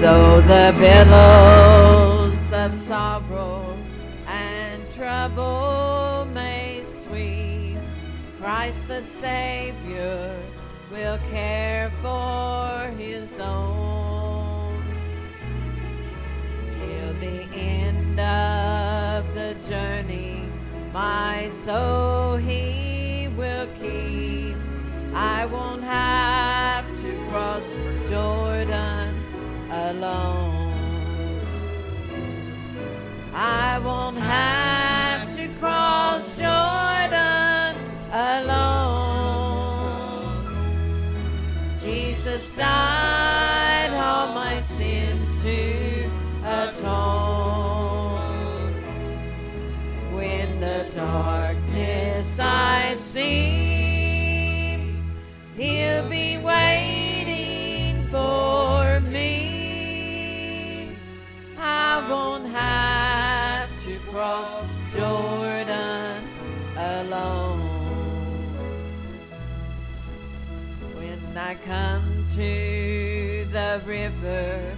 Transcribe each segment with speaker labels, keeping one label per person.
Speaker 1: Though the billows of sorrow and trouble may sweep, Christ the Savior will care for his own till the end of the journey. My soul he will keep. I won't have alone. I won't have to cross Jordan alone. Jesus died all my sins to atone. When the darkness I see, I come to the river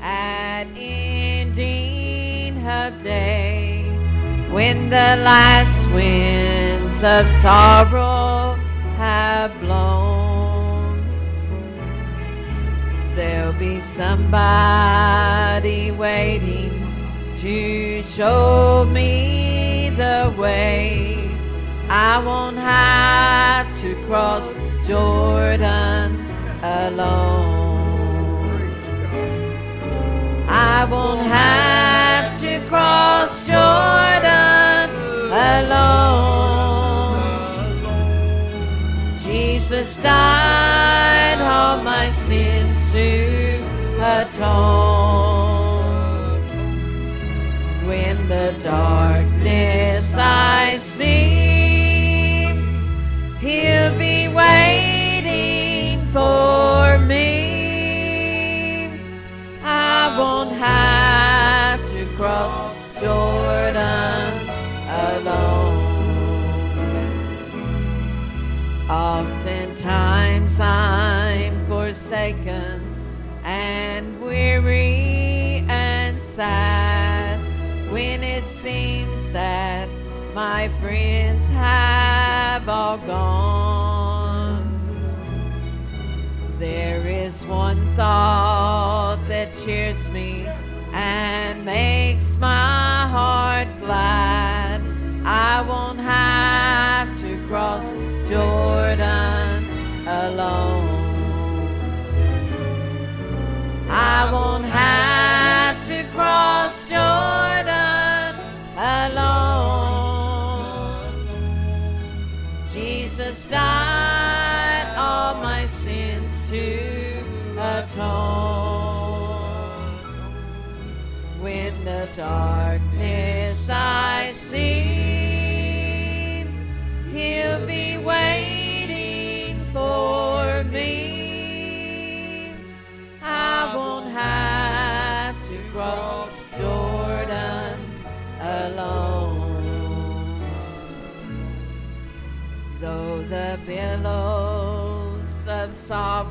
Speaker 1: at ending of day, when the last winds of sorrow have blown, there'll be somebody waiting to show me the way. I won't have to cross Jordan alone. I won't have to cross Jordan alone. Jesus died all my sins to atone. When the darkness my friends have all gone. There is one thought that cheers me and makes my heart glad. I won't have to cross Jordan alone. I won't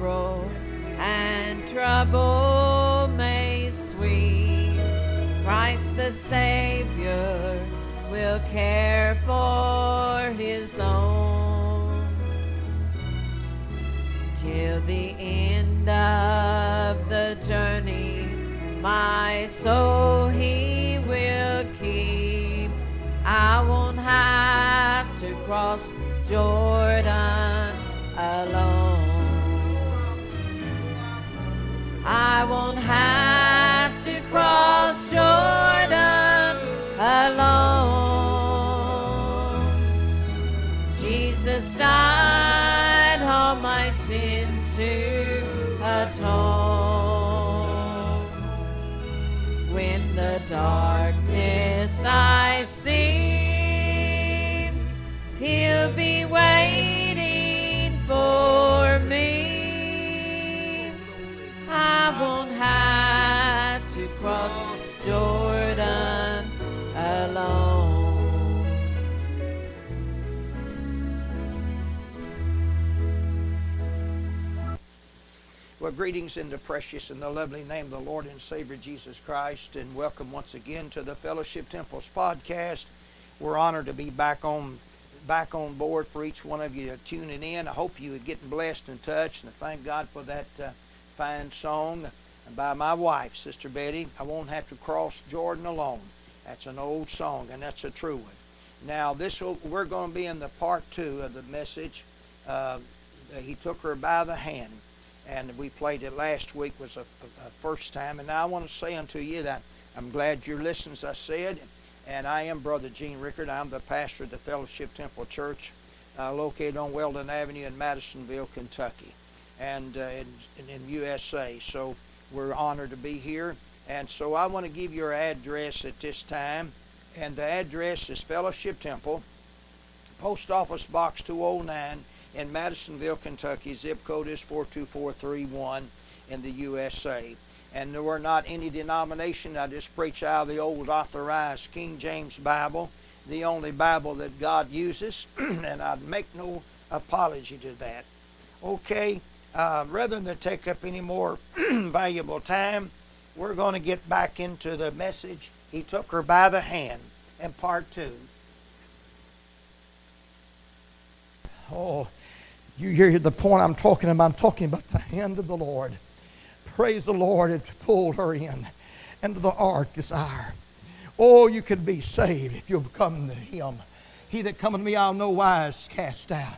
Speaker 1: sorrow and trouble may sweep, Christ the Savior will care for his own till the end of the journey. My soul he will keep. I won't have to cross
Speaker 2: Well, greetings in the precious and the lovely name of the Lord and Savior Jesus Christ, and welcome once again to the Fellowship Temples podcast. We're honored to be back on back on board for each one of you tuning in. I hope you are getting blessed and touched, and thank God for that uh, fine song by my wife, Sister Betty. I won't have to cross Jordan alone. That's an old song, and that's a true one. Now, this will, we're going to be in the part two of the message. Uh, he took her by the hand, and we played it last week. Was a, a, a first time, and I want to say unto you that I'm glad you're listening, as I said. And I am Brother Gene Rickard. I'm the pastor of the Fellowship Temple Church, uh, located on Weldon Avenue in Madisonville, Kentucky, and uh, in, in USA. So we're honored to be here. And so I want to give your address at this time. And the address is Fellowship Temple, Post Office Box 209 in Madisonville, Kentucky. Zip code is 42431 in the USA. And there were not any denomination. I just preach out of the old authorized King James Bible, the only Bible that God uses, and I'd make no apology to that. Okay, uh, rather than take up any more valuable time, we're going to get back into the message. He took her by the hand in part two. Oh, you hear the point I'm talking about. I'm talking about the hand of the Lord. Praise the Lord, it pulled her in into the ark desire. Oh, you could be saved if you'll come to Him. He that cometh to me, I'll no wise cast out.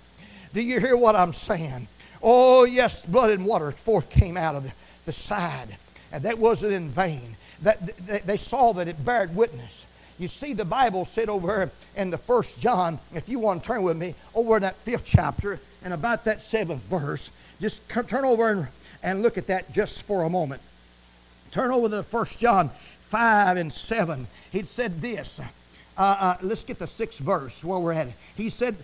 Speaker 2: Do you hear what I'm saying? Oh, yes, blood and water forth came out of the, the side. And that wasn't in vain. That, they, they saw that it bared witness. You see, the Bible said over in the first John, if you want to turn with me, over in that fifth chapter and about that seventh verse, just turn over and, and look at that just for a moment. Turn over to first John 5 and 7. He said this. Uh, uh, let's get the sixth verse where we're at. He said,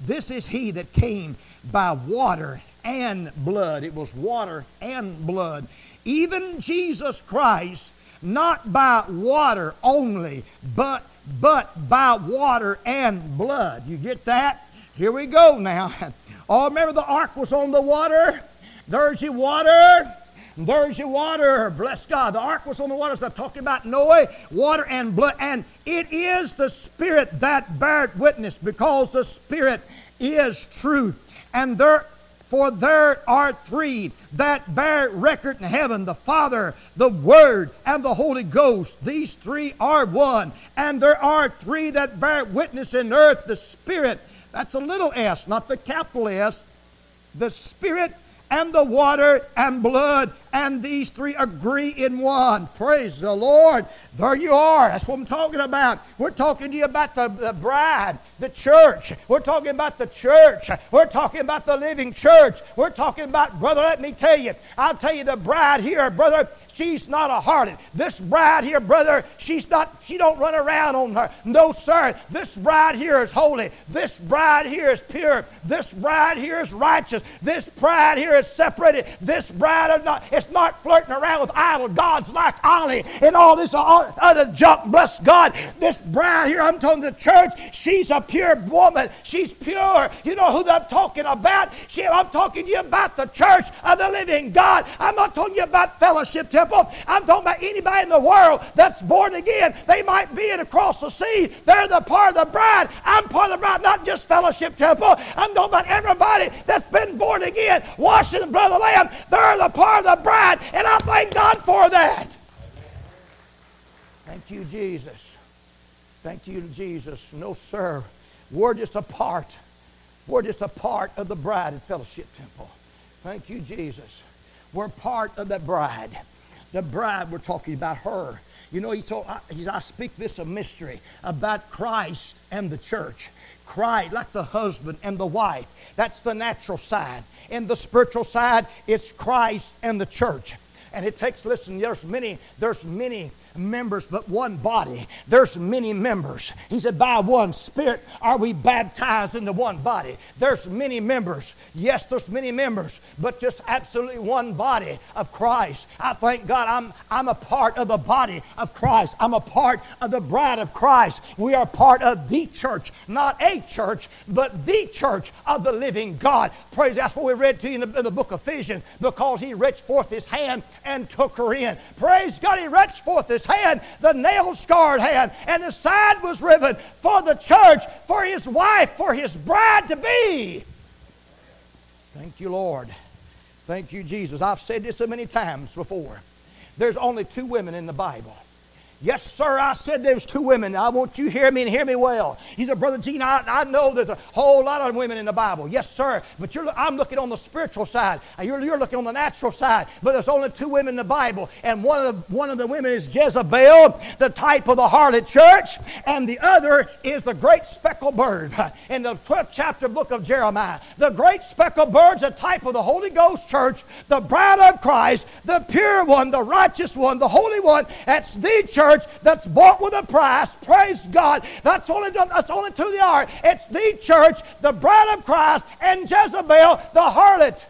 Speaker 2: This is he that came by water and blood. It was water and blood. Even Jesus Christ, not by water only, but but by water and blood. You get that? Here we go now. Oh, remember the ark was on the water? There's your water. There's your water. Bless God. The ark was on the water. So I'm talking about Noah, water and blood. And it is the Spirit that beareth witness because the Spirit is truth. And there, for there are three that bear record in heaven the Father, the Word, and the Holy Ghost. These three are one. And there are three that bear witness in earth the Spirit. That's a little s, not the capital S. The Spirit and the water and blood, and these three agree in one. Praise the Lord. There you are. That's what I'm talking about. We're talking to you about the, the bride, the church. We're talking about the church. We're talking about the living church. We're talking about, brother, let me tell you. I'll tell you the bride here, brother, She's not a harlot. This bride here, brother, she's not, she don't run around on her. No, sir. This bride here is holy. This bride here is pure. This bride here is righteous. This bride here is separated. This bride is not, it's not flirting around with idol gods like Allah and all this other junk. Bless God. This bride here, I'm talking the church, she's a pure woman. She's pure. You know who I'm talking about? She, I'm talking to you about the church of the living God. I'm not talking to you about fellowship temple. I'm talking about anybody in the world that's born again. They might be in across the sea. They're the part of the bride. I'm part of the bride, not just fellowship temple. I'm talking about everybody that's been born again, washed in the blood of the Lamb. They're the part of the bride, and I thank God for that. Thank you, Jesus. Thank you, Jesus. No, sir. We're just a part. We're just a part of the bride at Fellowship Temple. Thank you, Jesus. We're part of the bride. The bride, we're talking about her. You know, he told, I, I speak this a mystery about Christ and the church. Christ, like the husband and the wife. That's the natural side. And the spiritual side, it's Christ and the church. And it takes, listen, there's many, there's many members, but one body. There's many members. He said, by one spirit are we baptized into one body. There's many members. Yes, there's many members, but just absolutely one body of Christ. I thank God I'm, I'm a part of the body of Christ. I'm a part of the bride of Christ. We are part of the church, not a church, but the church of the living God. Praise God. that's what we read to you in the, in the book of Ephesians, because he reached forth his hand and took her in. Praise God, he reached forth his hand, the nail scarred hand, and the side was riven for the church, for his wife, for his bride to be. Thank you, Lord. Thank you, Jesus. I've said this so many times before. There's only two women in the Bible. Yes, sir, I said there's two women. I want you to hear me and hear me well. He said, Brother Gene, I, I know there's a whole lot of women in the Bible. Yes, sir, but I'm looking on the spiritual side. You're, you're looking on the natural side. But there's only two women in the Bible. And one of, the, one of the women is Jezebel, the type of the harlot church. And the other is the great speckled bird in the 12th chapter book of Jeremiah. The great speckled bird's a type of the Holy Ghost church, the bride of Christ, the pure one, the righteous one, the holy one. That's the church church that's bought with a price. Praise God. That's only, that's only to the art. It's the church, the bride of Christ, and Jezebel, the harlot.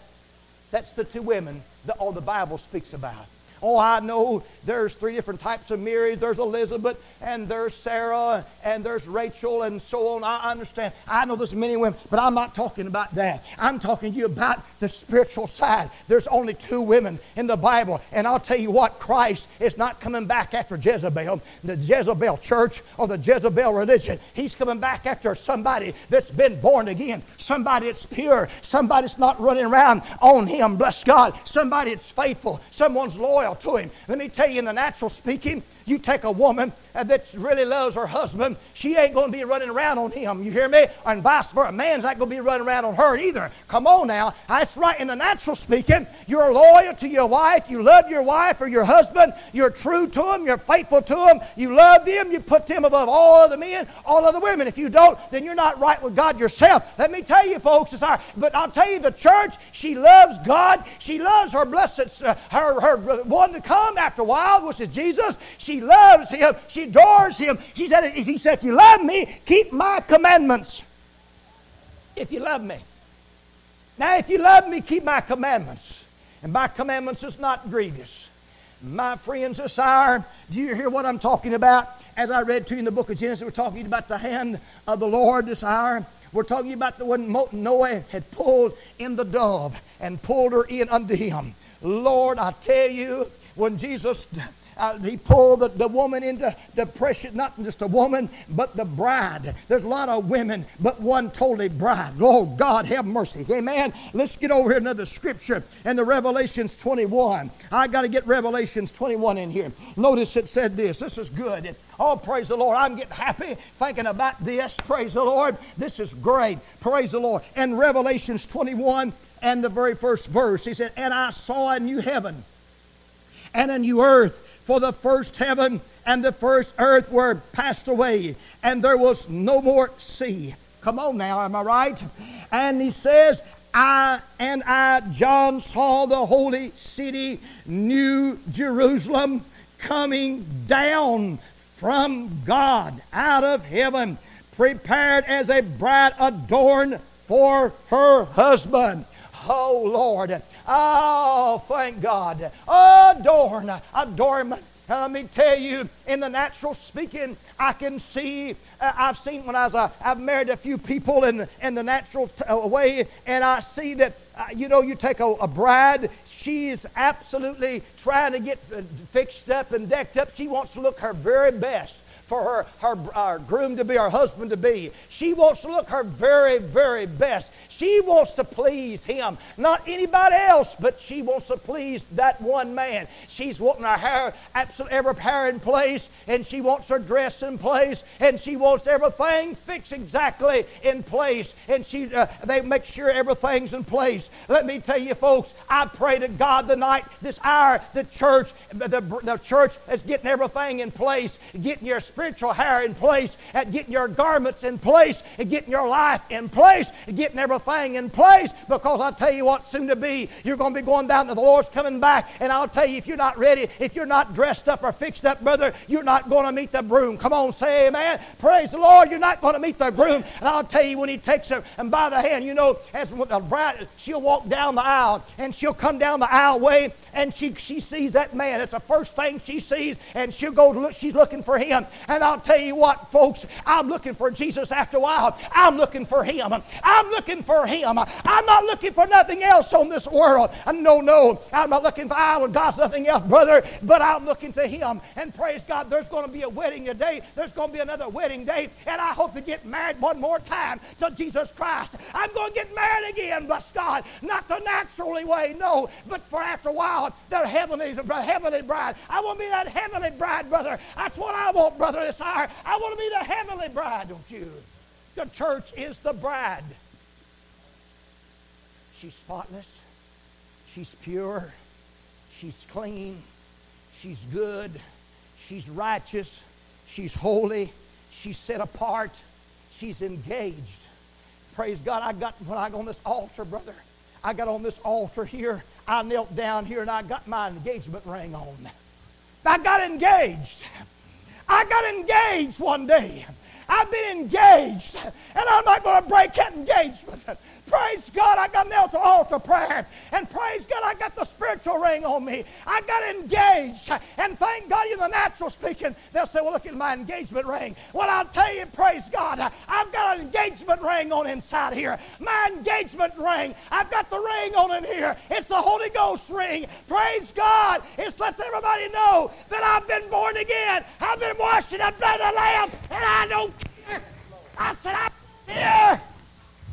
Speaker 2: That's the two women that all the Bible speaks about. Oh, I know there's three different types of Marys. There's Elizabeth, and there's Sarah, and there's Rachel, and so on. I understand. I know there's many women, but I'm not talking about that. I'm talking to you about the spiritual side. There's only two women in the Bible, and I'll tell you what, Christ is not coming back after Jezebel, the Jezebel church or the Jezebel religion. He's coming back after somebody that's been born again, somebody that's pure, somebody that's not running around on him, bless God, somebody that's faithful, someone's loyal to him. Let me tell you, in the natural speaking, you take a woman that really loves her husband, she ain't going to be running around on him. You hear me? And vice versa. A man's not going to be running around on her either. Come on now. That's right. In the natural speaking, you're loyal to your wife. You love your wife or your husband. You're true to him. You're faithful to him. You love them. You put them above all other men, all other women. If you don't, then you're not right with God yourself. Let me tell you, folks, it's our, but I'll tell you, the church, she loves God. She loves her blessed, uh, her, her one to come after a while, which is Jesus. She loves him. She adores him. She said, he said, if you love me, keep my commandments. If you love me. Now, if you love me, keep my commandments. And my commandments is not grievous. My friends, this hour, do you hear what I'm talking about? As I read to you in the book of Genesis, we're talking about the hand of the Lord this hour. We're talking about the one Noah had pulled in the dove and pulled her in unto him. Lord, I tell you, when Jesus uh, he pulled the, the woman into the precious, not just a woman, but the bride. There's a lot of women, but one totally bride. Lord God, have mercy. Amen. Let's get over here another scripture in the Revelations 21. I got to get Revelations 21 in here. Notice it said this. This is good. Oh, praise the Lord. I'm getting happy thinking about this. Praise the Lord. This is great. Praise the Lord. And Revelations 21 and the very first verse, he said, And I saw a new heaven and a new earth for the first heaven and the first earth were passed away, and there was no more sea. Come on now, am I right? And he says, I and I, John, saw the holy city, New Jerusalem, coming down from God out of heaven, prepared as a bride adorned for her husband. Oh Lord, Oh, thank God. Adorn, adornment. Let me tell you, in the natural speaking, I can see, uh, I've seen when I was, uh, I've married a few people in, in the natural t- uh, way, and I see that, you know, you take a, a bride, she's absolutely trying to get fixed up and decked up. She wants to look her very best for her, her, her groom to be, her husband to be. She wants to look her very, very best. She wants to please him, not anybody else, but she wants to please that one man. She's wanting her hair, absolutely every hair in place, and she wants her dress in place, and she wants everything fixed exactly in place, and she uh, they make sure everything's in place. Let me tell you, folks, I pray to God tonight, this hour, the church, the, the church is getting everything in place, getting your spirit spiritual hair in place, at getting your garments in place, at getting your life in place, at getting everything in place. Because I tell you what, soon to be, you're going to be going down to the Lord's coming back. And I'll tell you, if you're not ready, if you're not dressed up or fixed up, brother, you're not going to meet the groom. Come on, say amen. Praise the Lord, you're not going to meet the groom. And I'll tell you, when he takes her and by the hand, you know, as the bride, she'll walk down the aisle and she'll come down the aisleway and she, she sees that man. It's the first thing she sees, and she'll go look, she's looking for him. And I'll tell you what, folks, I'm looking for Jesus after a while. I'm looking for him. I'm looking for him. I'm not looking for nothing else on this world. No, no, I'm not looking for idol God's nothing else, brother, but I'm looking to him. And praise God, there's going to be a wedding today. There's going to be another wedding day, and I hope to get married one more time to Jesus Christ. I'm going to get married again, but God, not the naturally way, no, but for after a while, the heavenly, heavenly bride. I want to be that heavenly bride, brother. That's what I want, brother, this hour. I want to be the heavenly bride, don't you? The church is the bride. She's spotless. She's pure. She's clean. She's good. She's righteous. She's holy. She's set apart. She's engaged. Praise God. I got, when I got on this altar, brother, I got on this altar here. I knelt down here and I got my engagement ring on. I got engaged. I got engaged one day. I've been engaged, and I'm not going to break that engagement. Praise God, I got nailed to altar prayer. And praise God, I got the spiritual ring on me. I got engaged. And thank God, in the natural speaking, they'll say, well, look at my engagement ring. Well, I'll tell you, praise God, I've got an engagement ring on inside here. My engagement ring. I've got the ring on in here. It's the Holy Ghost ring. Praise God. It lets everybody know that I've been born again. I've been washed in the blood of the Lamb, and I don't care. I said, I'm here.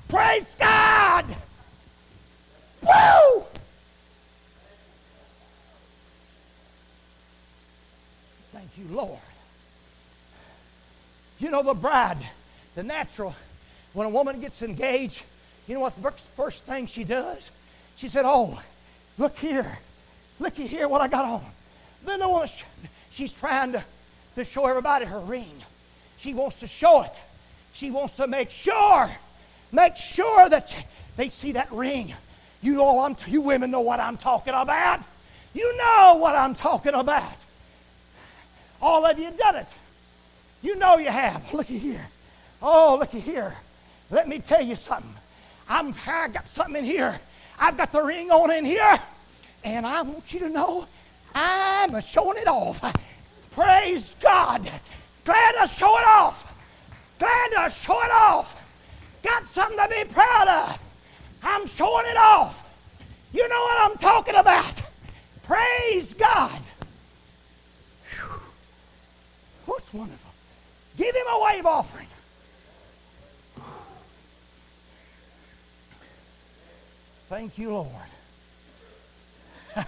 Speaker 2: Praise God! Woo! Thank you, Lord. You know, the bride, the natural, when a woman gets engaged, you know what the first thing she does? She said, Oh, look here. Looky here what I got on. Then the woman, she's trying to, to show everybody her ring. She wants to show it. She wants to make sure Make sure that they see that ring. You know, I'm, you women know what I'm talking about. You know what I'm talking about. All of you done it. You know you have. Looky here. Oh, looky here. Let me tell you something. I'm, I got something in here. I've got the ring on in here. And I want you to know I'm showing it off. Praise God. Glad to show it off. Glad to show it off got something to be proud of. I'm showing it off. You know what I'm talking about. Praise God. What's wonderful? Give him a wave offering. Thank you, Lord.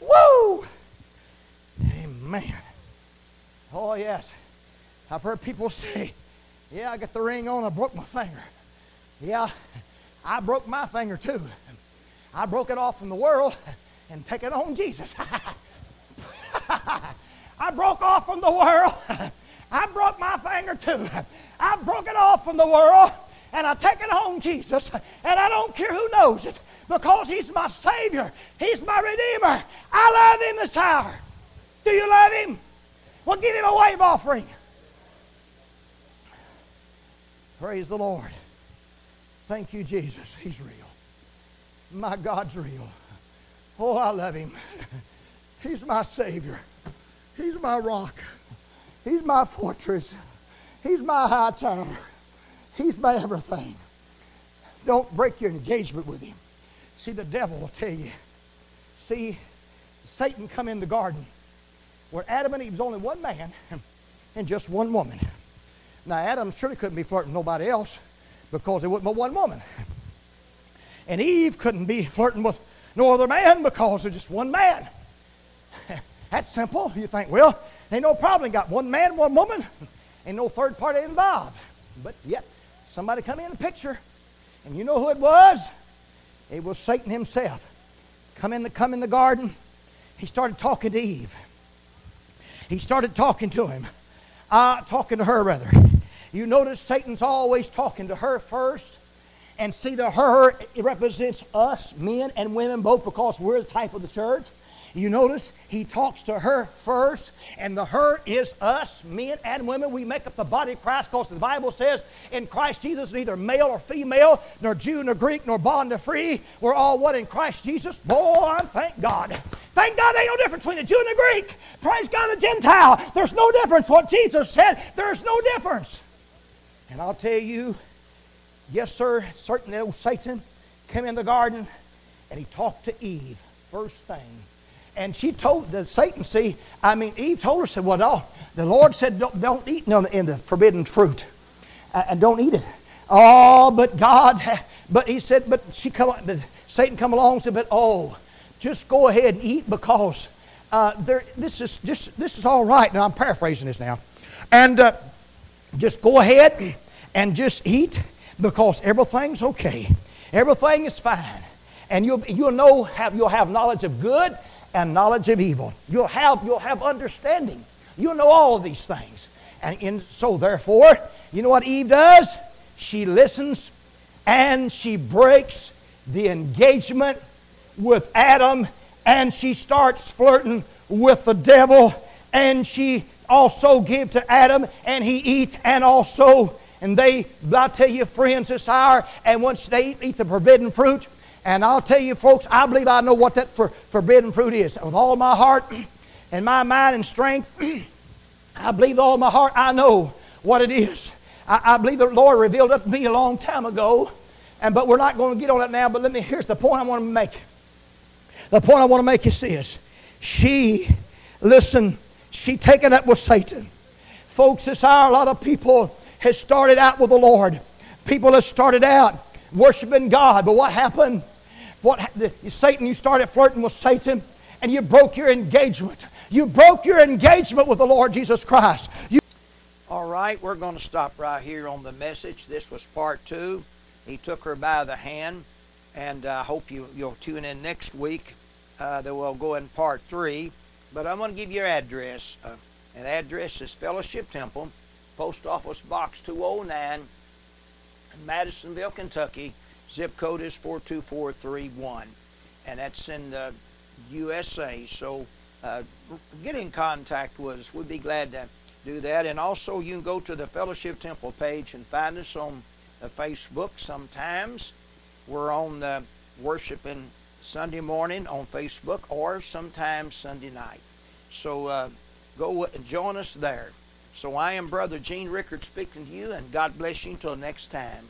Speaker 2: Woo! Amen. Oh, yes. I've heard people say, yeah, I got the ring on. I broke my finger. Yeah, I broke my finger too. I broke it off from the world and take it on Jesus. I broke off from the world. I broke my finger too. I broke it off from the world and I take it home Jesus. And I don't care who knows it because He's my Savior. He's my Redeemer. I love Him this hour. Do you love Him? Well, give Him a wave offering. Praise the Lord. Thank you, Jesus. He's real. My God's real. Oh, I love him. He's my Savior. He's my rock. He's my fortress. He's my high tower. He's my everything. Don't break your engagement with him. See, the devil will tell you. See, Satan come in the garden where Adam and Eve was only one man and just one woman. Now, Adam surely couldn't be flirting with nobody else because there wasn't but one woman. And Eve couldn't be flirting with no other man because there's just one man. That's simple. You think, well, ain't no problem. Got one man, one woman, ain't no third party involved. But yet, somebody come in the picture, and you know who it was? It was Satan himself. Come in the come in the garden. He started talking to Eve. he started talking to him. Uh, talking to her, rather. You notice Satan's always talking to her first. And see, the her it represents us, men and women, both because we're the type of the church. You notice he talks to her first, and the her is us, men and women. We make up the body of Christ because the Bible says in Christ Jesus, neither male or female, nor Jew nor Greek, nor bond nor free. We're all one in Christ Jesus. Boy, thank God. Thank God there ain't no difference between the Jew and the Greek. Praise God, the Gentile. There's no difference. What Jesus said, there's no difference. And I'll tell you, yes, sir, certainly old Satan came in the garden and he talked to Eve first thing and she told the Satan, see, I mean, Eve told her, said, well, no, the Lord said, don't, don't eat none in the forbidden fruit, uh, and don't eat it. Oh, but God, but he said, but she come, but Satan come along and said, but oh, just go ahead and eat because uh, there, this is just this is all right. Now I'm paraphrasing this now, and uh, just go ahead and just eat because everything's okay, everything is fine, and you'll you'll know have you'll have knowledge of good and knowledge of evil. You'll have, you'll have understanding. You'll know all of these things. And in, so, therefore, you know what Eve does? She listens and she breaks the engagement with Adam and she starts flirting with the devil and she also give to Adam and he eat and also and they I tell you friends this hour and once they eat, the forbidden fruit and I'll tell you, folks, I believe I know what that for, forbidden fruit is. With all my heart and my mind and strength, I believe all my heart I know what it is. I, I believe the Lord revealed it to me a long time ago. And but we're not going to get on that now. But let me here's the point I want to make. The point I want to make is this. She, listen, she taken up with Satan. Folks, this hour a lot of people has started out with the Lord. People have started out worshiping God. But what happened? What the, Satan? You started flirting with Satan, and you broke your engagement. You broke your engagement with the Lord Jesus Christ. You
Speaker 3: All right, we're going to stop right here on the message. This was part two. He took her by the hand, and I uh, hope you, you'll tune in next week. Uh, that we'll go in part three. But I'm going to give you your address. Uh, and address is Fellowship Temple, Post Office Box 209, Madisonville, Kentucky. Zip code is 42431, and that's in the USA. So uh, get in contact with us. We'd be glad to do that. And also, you can go to the Fellowship Temple page and find us on Facebook sometimes. We're on the worshiping Sunday morning on Facebook or sometimes Sunday night. So uh, go and join us there. So I am Brother Gene Rickard speaking to you, and God bless you until next time.